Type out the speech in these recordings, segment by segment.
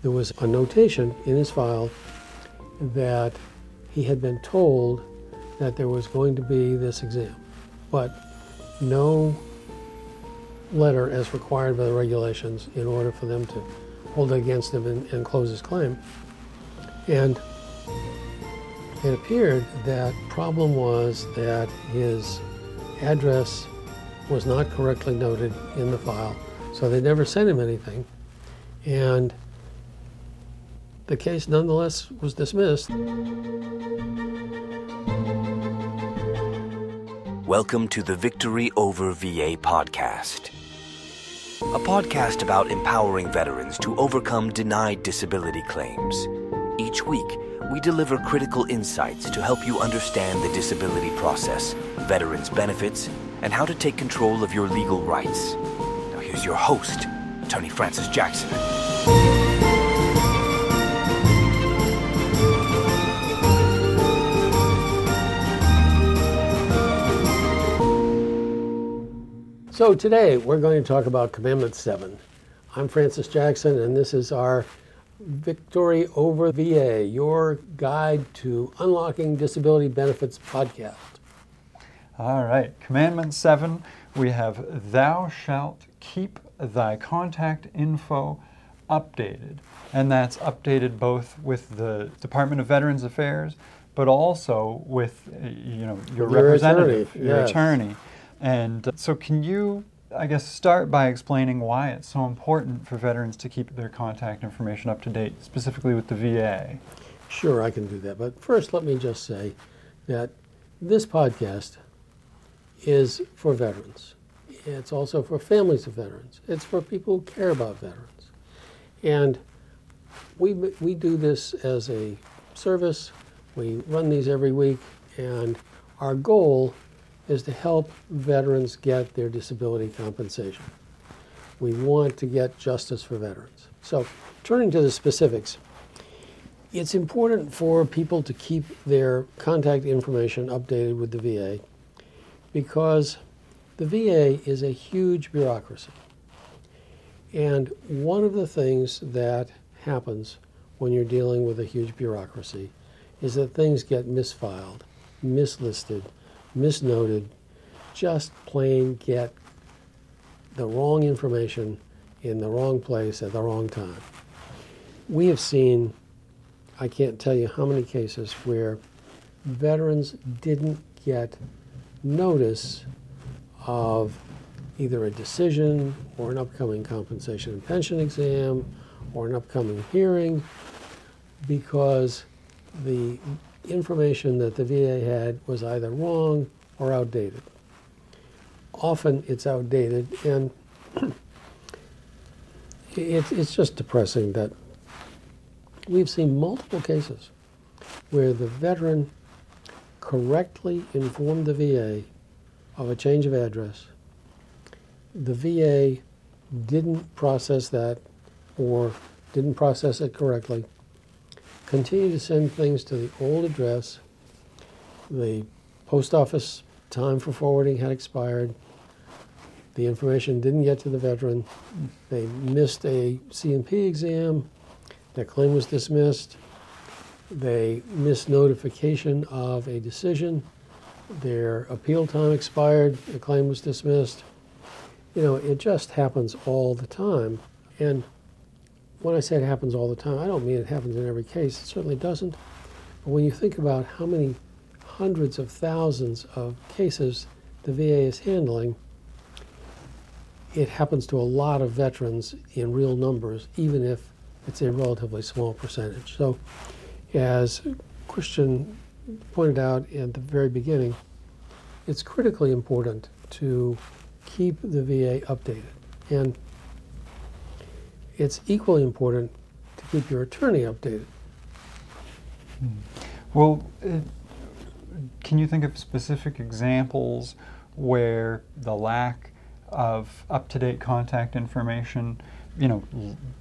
There was a notation in his file that he had been told that there was going to be this exam, but no letter as required by the regulations in order for them to hold it against him and, and close his claim. And it appeared that problem was that his address was not correctly noted in the file, so they never sent him anything. And the case nonetheless was dismissed. Welcome to the Victory Over VA podcast, a podcast about empowering veterans to overcome denied disability claims. Each week, we deliver critical insights to help you understand the disability process, veterans' benefits, and how to take control of your legal rights. Now, here's your host, Tony Francis Jackson. So today we're going to talk about Commandment 7. I'm Francis Jackson, and this is our Victory Over VA, your guide to unlocking disability benefits podcast. All right, Commandment 7, we have Thou shalt keep thy contact info updated. And that's updated both with the Department of Veterans Affairs, but also with you know your your representative, attorney, your yes. attorney. And uh, so, can you, I guess, start by explaining why it's so important for veterans to keep their contact information up to date, specifically with the VA? Sure, I can do that. But first, let me just say that this podcast is for veterans. It's also for families of veterans. It's for people who care about veterans. And we, we do this as a service. We run these every week. And our goal is to help veterans get their disability compensation. We want to get justice for veterans. So, turning to the specifics, it's important for people to keep their contact information updated with the VA because the VA is a huge bureaucracy. And one of the things that happens when you're dealing with a huge bureaucracy is that things get misfiled, mislisted, misnoted, just plain get the wrong information in the wrong place at the wrong time. We have seen, I can't tell you how many cases where veterans didn't get notice of either a decision or an upcoming compensation and pension exam or an upcoming hearing because the information that the VA had was either wrong or outdated. Often it's outdated, and it, it's just depressing that we've seen multiple cases where the veteran correctly informed the VA of a change of address. The VA didn't process that or didn't process it correctly, continued to send things to the old address. The post office time for forwarding had expired. The information didn't get to the veteran. They missed a C&P exam. Their claim was dismissed. They missed notification of a decision. Their appeal time expired. The claim was dismissed. You know, it just happens all the time. And when I say it happens all the time, I don't mean it happens in every case. It certainly doesn't. But when you think about how many hundreds of thousands of cases the VA is handling, it happens to a lot of veterans in real numbers, even if it's a relatively small percentage. So, as Kristian pointed out at the very beginning, it's critically important to keep the VA updated. And it's equally important to keep your attorney updated. Well, uh, can you think of specific examples where the lack of up-to-date contact information, you know,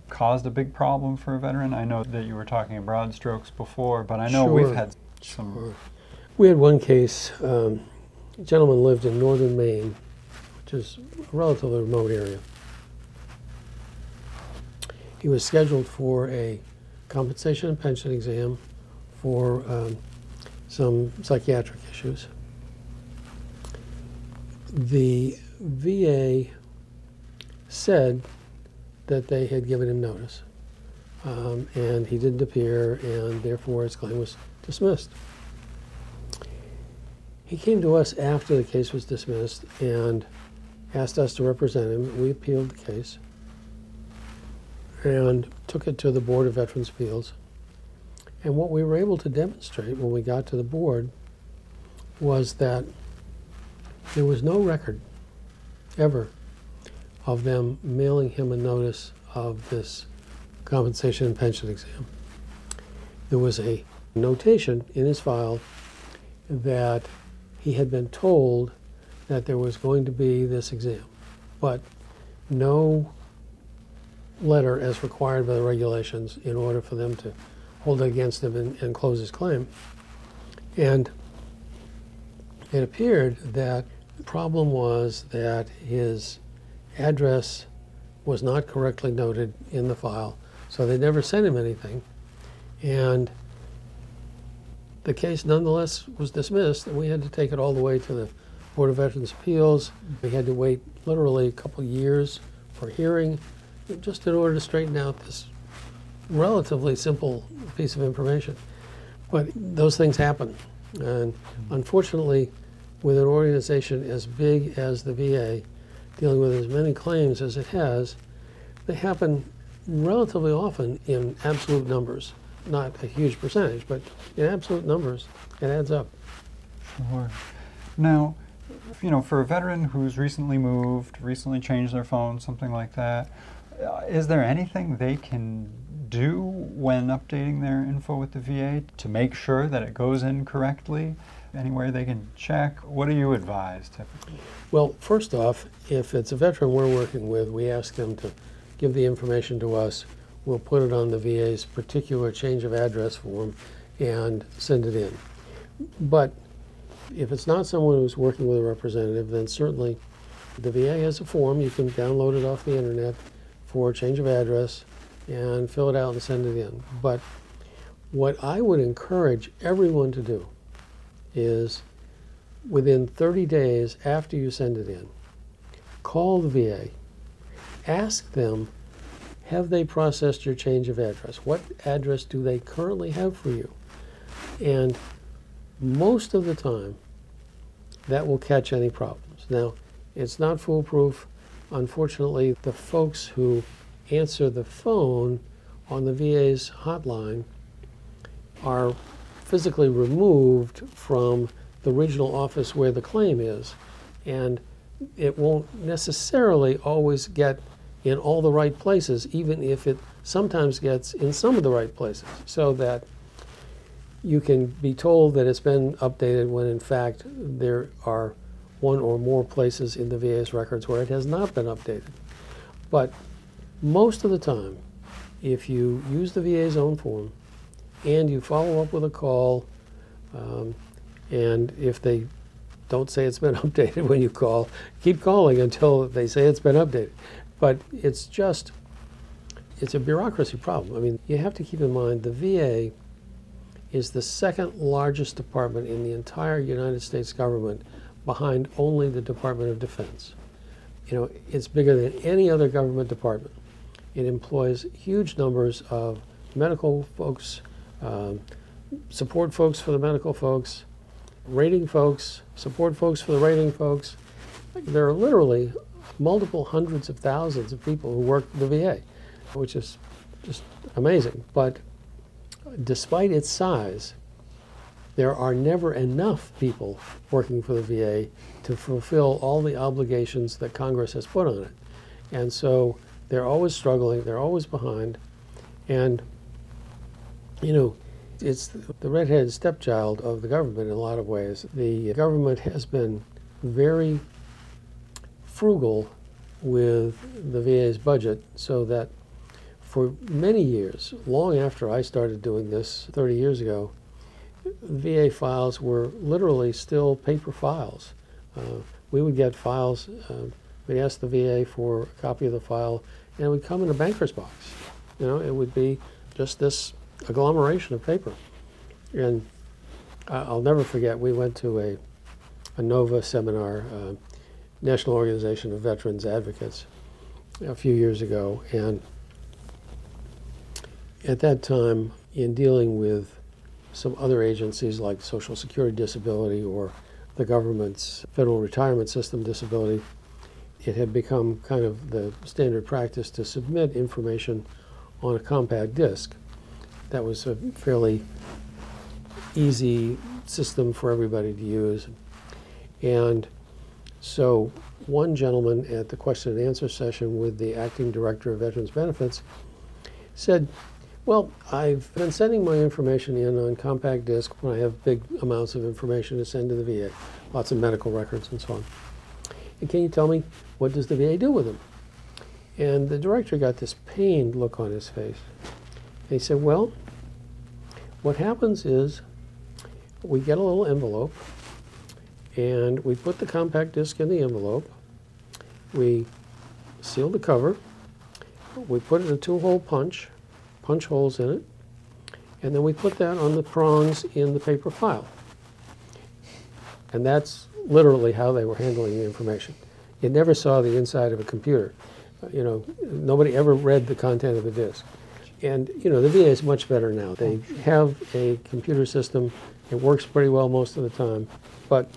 caused a big problem for a veteran? I know that you were talking broad strokes before, but I know Sure. we've had some. Sure. We had one case, um, a gentleman lived in northern Maine, which is a relatively remote area. He was scheduled for a compensation and pension exam for um, some psychiatric issues. The VA said that they had given him notice, um, and he didn't appear, and therefore his claim was dismissed. He came to us after the case was dismissed and asked us to represent him. We appealed the case and took it to the Board of Veterans Appeals. And what we were able to demonstrate when we got to the board was that there was no record ever of them mailing him a notice of this compensation and pension exam. There was a notation in his file that he had been told that there was going to be this exam, but no letter as required by the regulations in order for them to hold it against him and, and close his claim. And it appeared that the problem was that his address was not correctly noted in the file, so they never sent him anything. And the case nonetheless was dismissed, and we had to take it all the way to the Board of Veterans Appeals. We had to wait literally a couple years for hearing, just in order to straighten out this relatively simple piece of information. But those things happen. And unfortunately, with an organization as big as the VA, dealing with as many claims as it has, they happen relatively often in absolute numbers. Not a huge percentage, but in absolute numbers, it adds up. Sure. Now, you know, for a veteran who's recently moved, recently changed their phone, something like that, is there anything they can do when updating their info with the VA to make sure that it goes in correctly? Anywhere they can check? What do you advise typically? Well, first off, if it's a veteran we're working with, we ask them to give the information to us. We'll put it on the VA's particular change of address form and send it in. But if it's not someone who's working with a representative, then certainly the VA has a form. You can download it off the internet for change of address and fill it out and send it in. But what I would encourage everyone to do is within 30 days after you send it in, call the VA, ask them, have they processed your change of address? What address do they currently have for you? And most of the time, that will catch any problems. Now, it's not foolproof. Unfortunately, the folks who answer the phone on the VA's hotline are physically removed from the regional office where the claim is. And it won't necessarily always get in all the right places, even if it sometimes gets in some of the right places. So that you can be told that it's been updated when in fact there are one or more places in the VA's records where it has not been updated. But most of the time, if you use the VA's own form and you follow up with a call, um, and if they don't say it's been updated when you call, keep calling until they say it's been updated. But it's just, it's a bureaucracy problem. I mean, you have to keep in mind the VA is the second largest department in the entire United States government behind only the Department of Defense. You know, it's bigger than any other government department. It employs huge numbers of medical folks, um, support folks for the medical folks, rating folks, support folks for the rating folks. There are literally multiple hundreds of thousands of people who work the VA, which is just amazing. But despite its size, there are never enough people working for the VA to fulfill all the obligations that Congress has put on it. And so they're always struggling, they're always behind. And, you know, it's the redheaded stepchild of the government in a lot of ways. The government has been very frugal with the VA's budget so that for many years, long after I started doing this 30 years ago, VA files were literally still paper files. Uh, we would get files, uh, we'd ask the VA for a copy of the file, and it would come in a banker's box. You know, it would be just this agglomeration of paper. And I'll never forget, we went to a, a NOVA seminar, uh, National Organization of Veterans Advocates, a few years ago. And at that time, in dealing with some other agencies like Social Security Disability or the government's federal retirement system disability, it had become kind of the standard practice to submit information on a compact disc. That was a fairly easy system for everybody to use. And so one gentleman at the question and answer session with the acting director of Veterans Benefits said, well, I've been sending my information in on compact disc when I have big amounts of information to send to the VA, lots of medical records and so on. And can you tell me what does the VA do with them? And the director got this pained look on his face. And he said, Well, what happens is we get a little envelope and we put the compact disc in the envelope. We seal the cover. We put it in a two hole punch, punch holes in it, and then we put that on the prongs in the paper file. And that's literally how they were handling the information. You never saw the inside of a computer. Uh, You know, nobody ever read the content of the disk. And, you know, the VA is much better now. They have a computer system. It works pretty well most of the time. But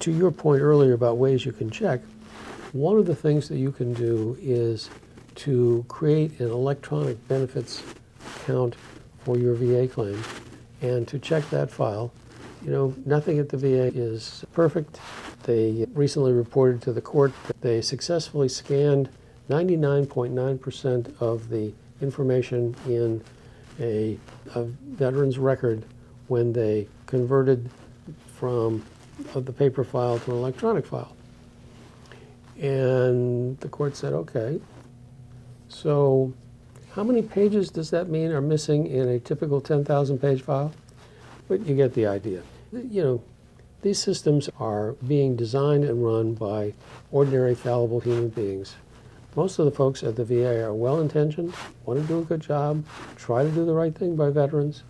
to your point earlier about ways you can check, one of the things that you can do is to create an electronic benefits account for your VA claim and to check that file. You know, nothing at the VA is perfect. They recently reported to the court that they successfully scanned 99.9% of the information in a, a veteran's record when they converted from the paper file to an electronic file. And the court said, okay, so how many pages does that mean are missing in a typical 10,000 page file? But you get the idea. You know, these systems are being designed and run by ordinary fallible human beings. Most of the folks at the VA are well intentioned, want to do a good job, try to do the right thing by veterans.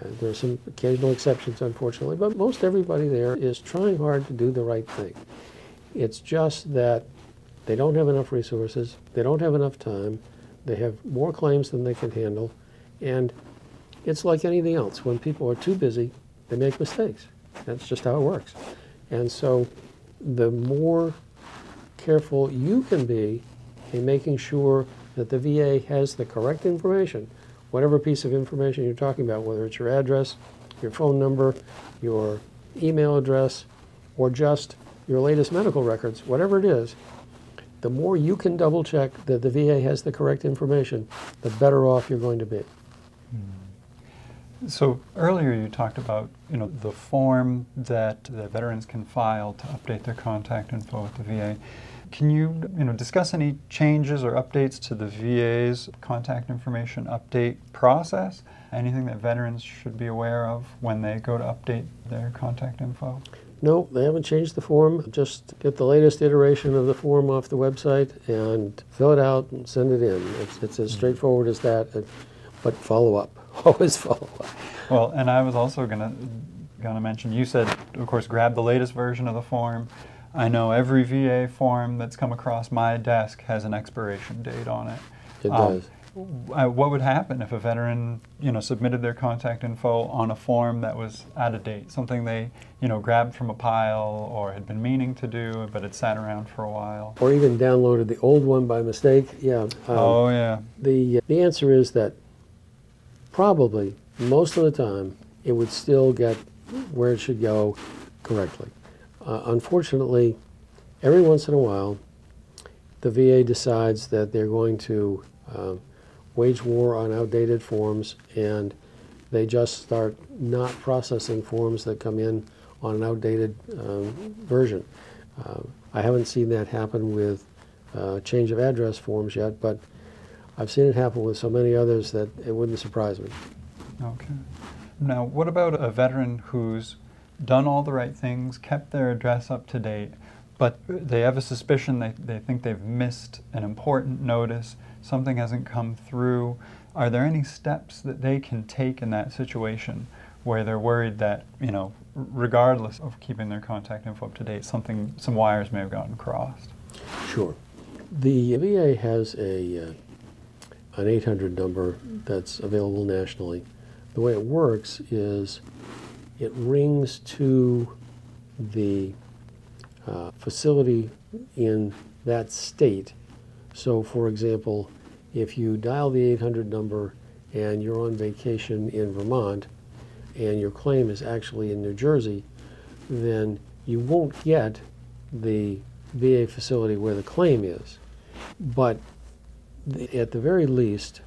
Uh, there are some occasional exceptions, unfortunately, but most everybody there is trying hard to do the right thing. It's just that they don't have enough resources, they don't have enough time, they have more claims than they can handle, and it's like anything else. When people are too busy, they make mistakes. That's just how it works. And so the more careful you can be in making sure that the VA has the correct information, whatever piece of information you're talking about, whether it's your address, your phone number, your email address, or just your latest medical records, whatever it is, the more you can double check that the VA has the correct information, the better off you're going to be. So earlier you talked about you know the form that the veterans can file to update their contact info with the VA. Can you you know discuss any changes or updates to the VA's contact information update process? Anything that veterans should be aware of when they go to update their contact info? No, they haven't changed the form. Just get the latest iteration of the form off the website and fill it out and send it in. It's, it's as straightforward as that, uh, but follow up. Always follow up. Well, and I was also gonna gonna mention. You said, of course, grab the latest version of the form. I know every VA form that's come across my desk has an expiration date on it. It Um, does. Uh, what would happen if a veteran, you know, submitted their contact info on a form that was out of date, something they, you know, grabbed from a pile or had been meaning to do, but had sat around for a while? Or even downloaded the old one by mistake. Yeah. um, oh yeah. The, the answer is that probably most of the time it would still get where it should go correctly. Uh, unfortunately, every once in a while, the VA decides that they're going to uh, wage war on outdated forms and they just start not processing forms that come in on an outdated um, version. Uh, I haven't seen that happen with uh, change of address forms yet, but I've seen it happen with so many others that it wouldn't surprise me. Okay. Now, what about a veteran who's done all the right things, kept their address up to date, but they have a suspicion they, they think they've missed an important notice, something hasn't come through, are there any steps that they can take in that situation where they're worried that, you know, regardless of keeping their contact info up to date, something, some wires may have gotten crossed? Sure. The VA has a, uh, an 800 number that's available nationally. The way it works is it rings to the uh, facility in that state. So, for example, if you dial the 800 number and you're on vacation in Vermont and your claim is actually in New Jersey, then you won't get the VA facility where the claim is. But at the very least,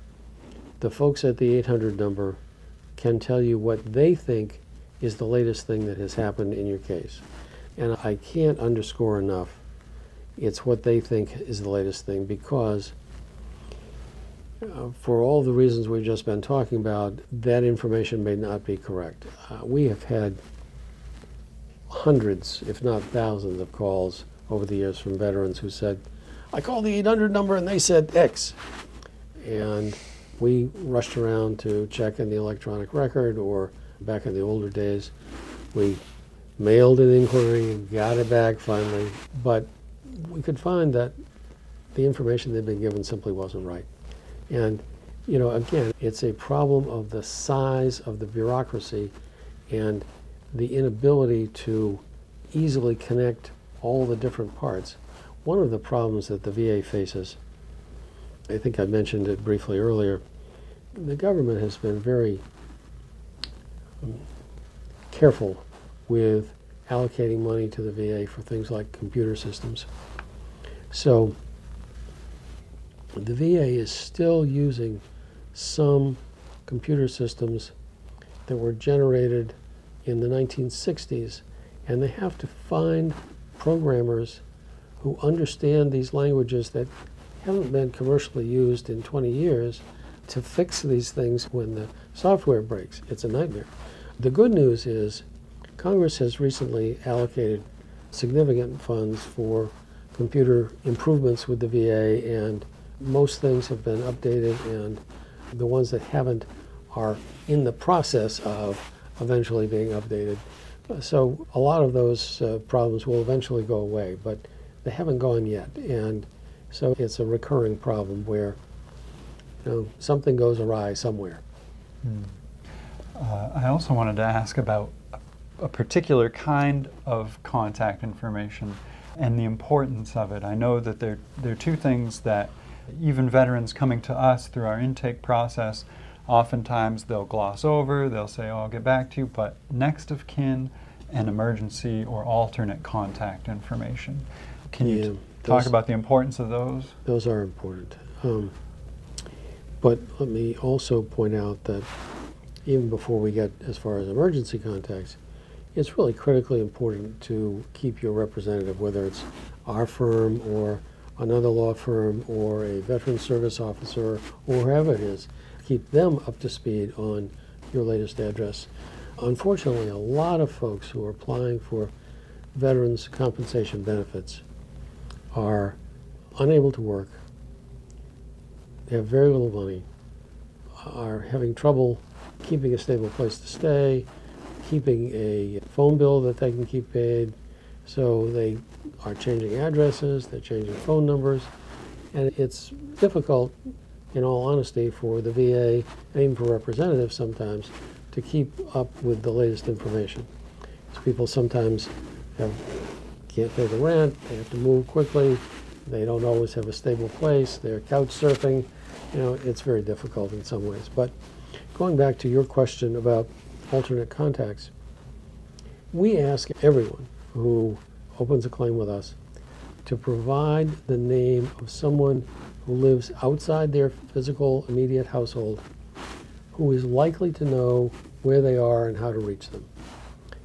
the folks at the 800 number can tell you what they think is the latest thing that has happened in your case. And I can't underscore enough, it's what they think is the latest thing because uh, for all the reasons we've just been talking about, that information may not be correct. Uh, we have had hundreds, if not thousands, of calls over the years from veterans who said, I called the 800 number and they said X. And we rushed around to check in the electronic record, or back in the older days, we mailed an inquiry and got it back finally. But we could find that the information they'd been given simply wasn't right. And, you know, again, it's a problem of the size of the bureaucracy and the inability to easily connect all the different parts. One of the problems that the VA faces, I think I mentioned it briefly earlier, the government has been very um, careful with allocating money to the VA for things like computer systems. So the VA is still using some computer systems that were generated in the 1960s, and they have to find programmers who understand these languages that haven't been commercially used in 20 years to fix these things when the software breaks. It's a nightmare. The good news is Congress has recently allocated significant funds for computer improvements with the VA, and most things have been updated, and the ones that haven't are in the process of eventually being updated. So a lot of those uh, problems will eventually go away, but they haven't gone yet. And so it's a recurring problem where you know, something goes awry somewhere. Uh, I also wanted to ask about a, particular kind of contact information and the importance of it. I know that there, there are two things that even veterans coming to us through our intake process, oftentimes they'll gloss over, they'll say, oh, I'll get back to you, but next of kin and emergency or alternate contact information. Can you Yeah, t- talk those- about the importance of those? Those are important. Um, but let me also point out that even before we get as far as emergency contacts, it's really critically important to keep your representative, whether it's our firm or another law firm or a veteran service officer or whoever it is, keep them up to speed on your latest address. Unfortunately, a lot of folks who are applying for veterans compensation benefits are unable to work, they have very little money, are having trouble keeping a stable place to stay, keeping a phone bill that they can keep paid. So they are changing addresses, they're changing phone numbers, and it's difficult, in all honesty, for the VA and even for representatives sometimes to keep up with the latest information. So people sometimes have, can't pay the rent, they have to move quickly, they don't always have a stable place, they're couch surfing. You know, it's very difficult in some ways. But going back to your question about alternate contacts, we ask everyone who opens a claim with us to provide the name of someone who lives outside their physical immediate household who is likely to know where they are and how to reach them.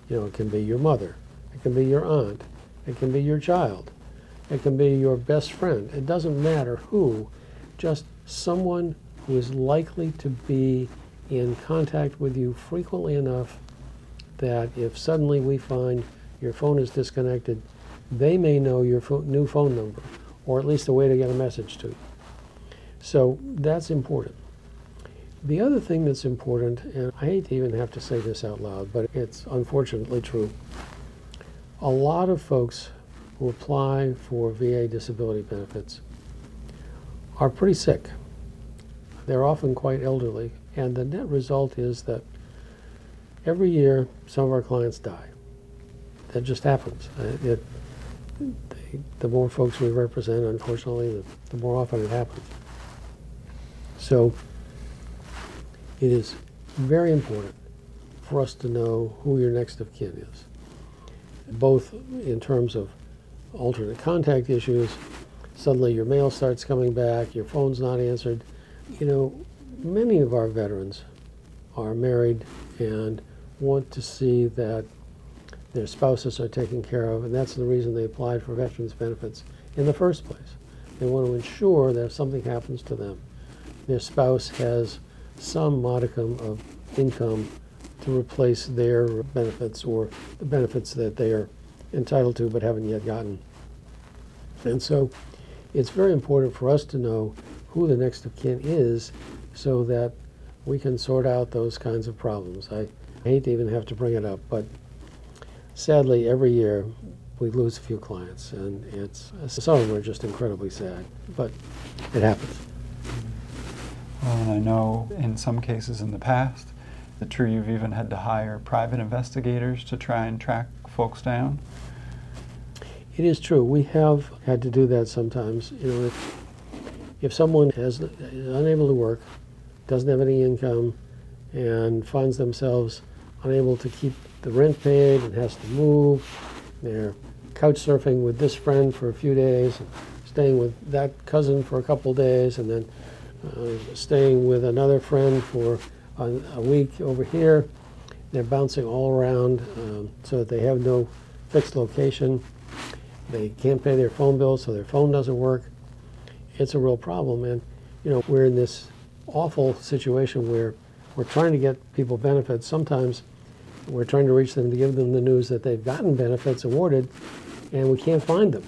You know, it can be your mother, it can be your aunt, it can be your child, it can be your best friend. It doesn't matter who, just someone who is likely to be in contact with you frequently enough that if suddenly we find your phone is disconnected, they may know your pho- new phone number, or at least a way to get a message to you. So that's important. The other thing that's important, and I hate to even have to say this out loud, but it's unfortunately true. A lot of folks who apply for VA disability benefits are pretty sick. They're often quite elderly, and the net result is that every year some of our clients die. That just happens. Uh, It, they, the more folks we represent, unfortunately, the, the more often it happens. So it is very important for us to know who your next of kin is, both in terms of alternate contact issues. Suddenly your mail starts coming back, your phone's not answered. You know, many of our veterans are married and want to see that their spouses are taken care of, and that's the reason they applied for veterans benefits in the first place. They want to ensure that if something happens to them, their spouse has some modicum of income to replace their benefits or the benefits that they are entitled to but haven't yet gotten. And so it's very important for us to know who the next of kin is so that we can sort out those kinds of problems. I hate to even have to bring it up, but sadly, every year we lose a few clients, and it's some of them are just incredibly sad, but it happens. Well, and I know in some cases in the past, the true you've even had to hire private investigators to try and track folks down. It is true. We have had to do that sometimes. You know, if if someone has is unable to work, doesn't have any income, and finds themselves unable to keep the rent paid and has to move, they're couch surfing with this friend for a few days, staying with that cousin for a couple days, and then uh, staying with another friend for a, a, week over here. They're bouncing all around um, so that they have no fixed location. They can't pay their phone bill, so their phone doesn't work. It's a real problem, and you know we're in this awful situation where we're trying to get people benefits. Sometimes we're trying to reach them to give them the news that they've gotten benefits awarded, and we can't find them.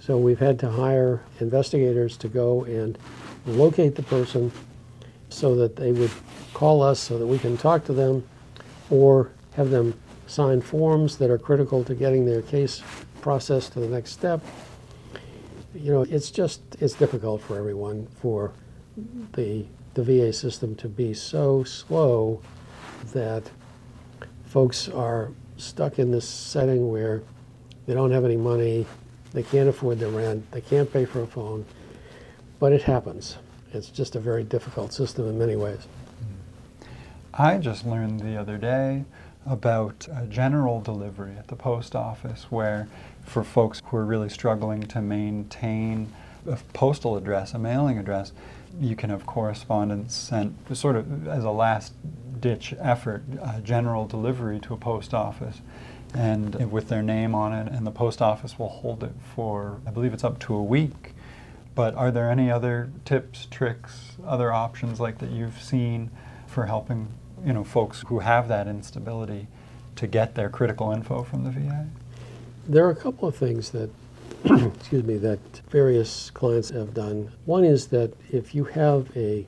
So we've had to hire investigators to go and locate the person so that they would call us so that we can talk to them or have them sign forms that are critical to getting their case processed to the next step. You know, it's just, it's difficult for everyone for the, the VA system to be so slow that folks are stuck in this setting where they don't have any money, they can't afford their rent, they can't pay for a phone, but it happens. It's just a very difficult system in many ways. Mm-hmm. I just learned the other day about a general delivery at the post office where for folks who are really struggling to maintain a postal address, a mailing address, you can have correspondence sent sort of as a last ditch effort, uh, general delivery to a post office and with their name on it, and the post office will hold it for, I believe it's up to a week. But are there any other tips, tricks, other options like that you've seen for helping, you know, folks who have that instability to get their critical info from the VA? There are a couple of things that, excuse me, that various clients have done. One is that if you have a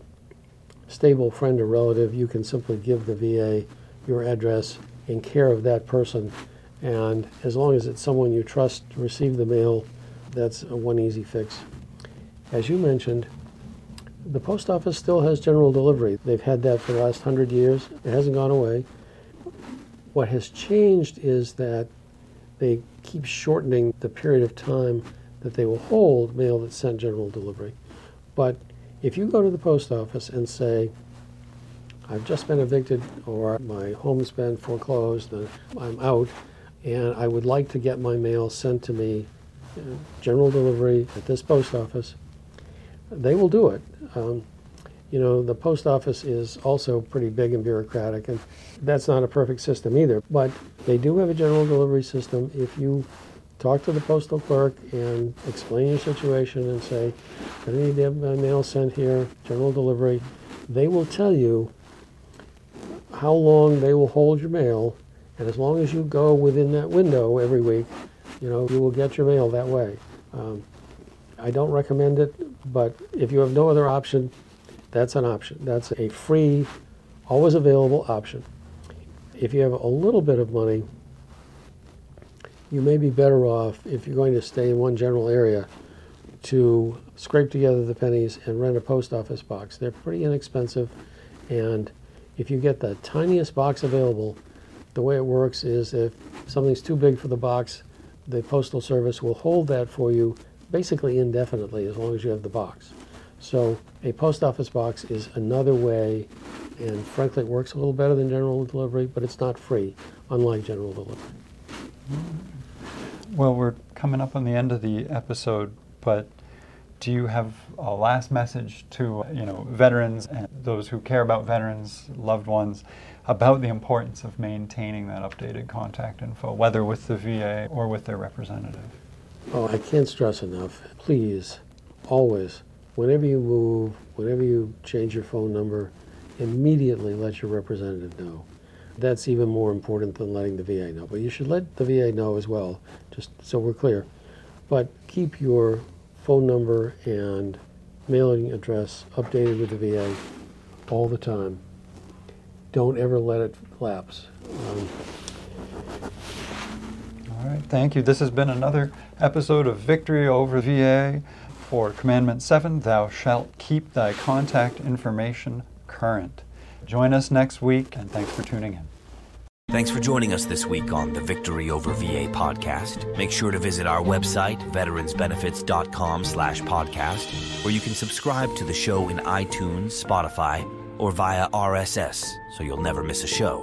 stable friend or relative, you can simply give the VA your address in care of that person. And as long as it's someone you trust to receive the mail, that's one easy fix. As you mentioned, the post office still has general delivery. They've had that for the last hundred years. It hasn't gone away. What has changed is that they keep shortening the period of time that they will hold mail that's sent general delivery. But if you go to the post office and say, I've just been evicted or my home's been foreclosed and I'm out and I would like to get my mail sent to me, uh, general delivery at this post office, they will do it. Um, you know, the post office is also pretty big and bureaucratic, and that's not a perfect system either. But they do have a general delivery system. If you talk to the postal clerk and explain your situation and say, I need to have my mail sent here, general delivery, they will tell you how long they will hold your mail, and as long as you go within that window every week, you know, you will get your mail that way. Um, I don't recommend it, but if you have no other option, that's an option. That's a free, always available option. If you have a little bit of money, you may be better off if you're going to stay in one general area to scrape together the pennies and rent a post office box. They're pretty inexpensive, and if you get the tiniest box available, the way it works is if something's too big for the box, the postal service will hold that for you basically indefinitely as long as you have the box. So a post office box is another way, and frankly, it works a little better than general delivery, but it's not free, unlike general delivery. Well, we're coming up on the end of the episode, but do you have a last message to you know veterans and those who care about veterans, loved ones, about the importance of maintaining that updated contact info, whether with the VA or with their representative? Oh, I can't stress enough. Please, always, whenever you move, whenever you change your phone number, immediately let your representative know. That's even more important than letting the VA know. But you should let the VA know as well, just so we're clear. But keep your phone number and mailing address updated with the VA all the time. Don't ever let it lapse. Um, All right, thank you. This has been another episode of Victory over VA for Commandment 7 Thou shalt keep thy contact information current. Join us next week, and thanks for tuning in. Thanks for joining us this week on the Victory Over VA podcast. Make sure to visit our website, veteransbenefits.com slash podcast, where you can subscribe to the show in iTunes, Spotify, or via RSS so you'll never miss a show.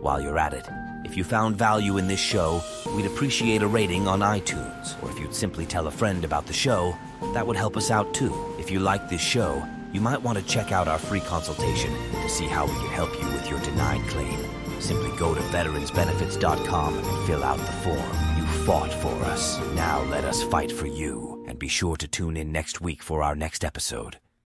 While you're at it, if you found value in this show, we'd appreciate a rating on iTunes, or if you'd simply tell a friend about the show, that would help us out too. If you like this show, you might want to check out our free consultation to see how we can help you with your denied claim. Simply go to veteransbenefits.com and fill out the form. You fought for us. Now let us fight for you. And be sure to tune in next week for our next episode.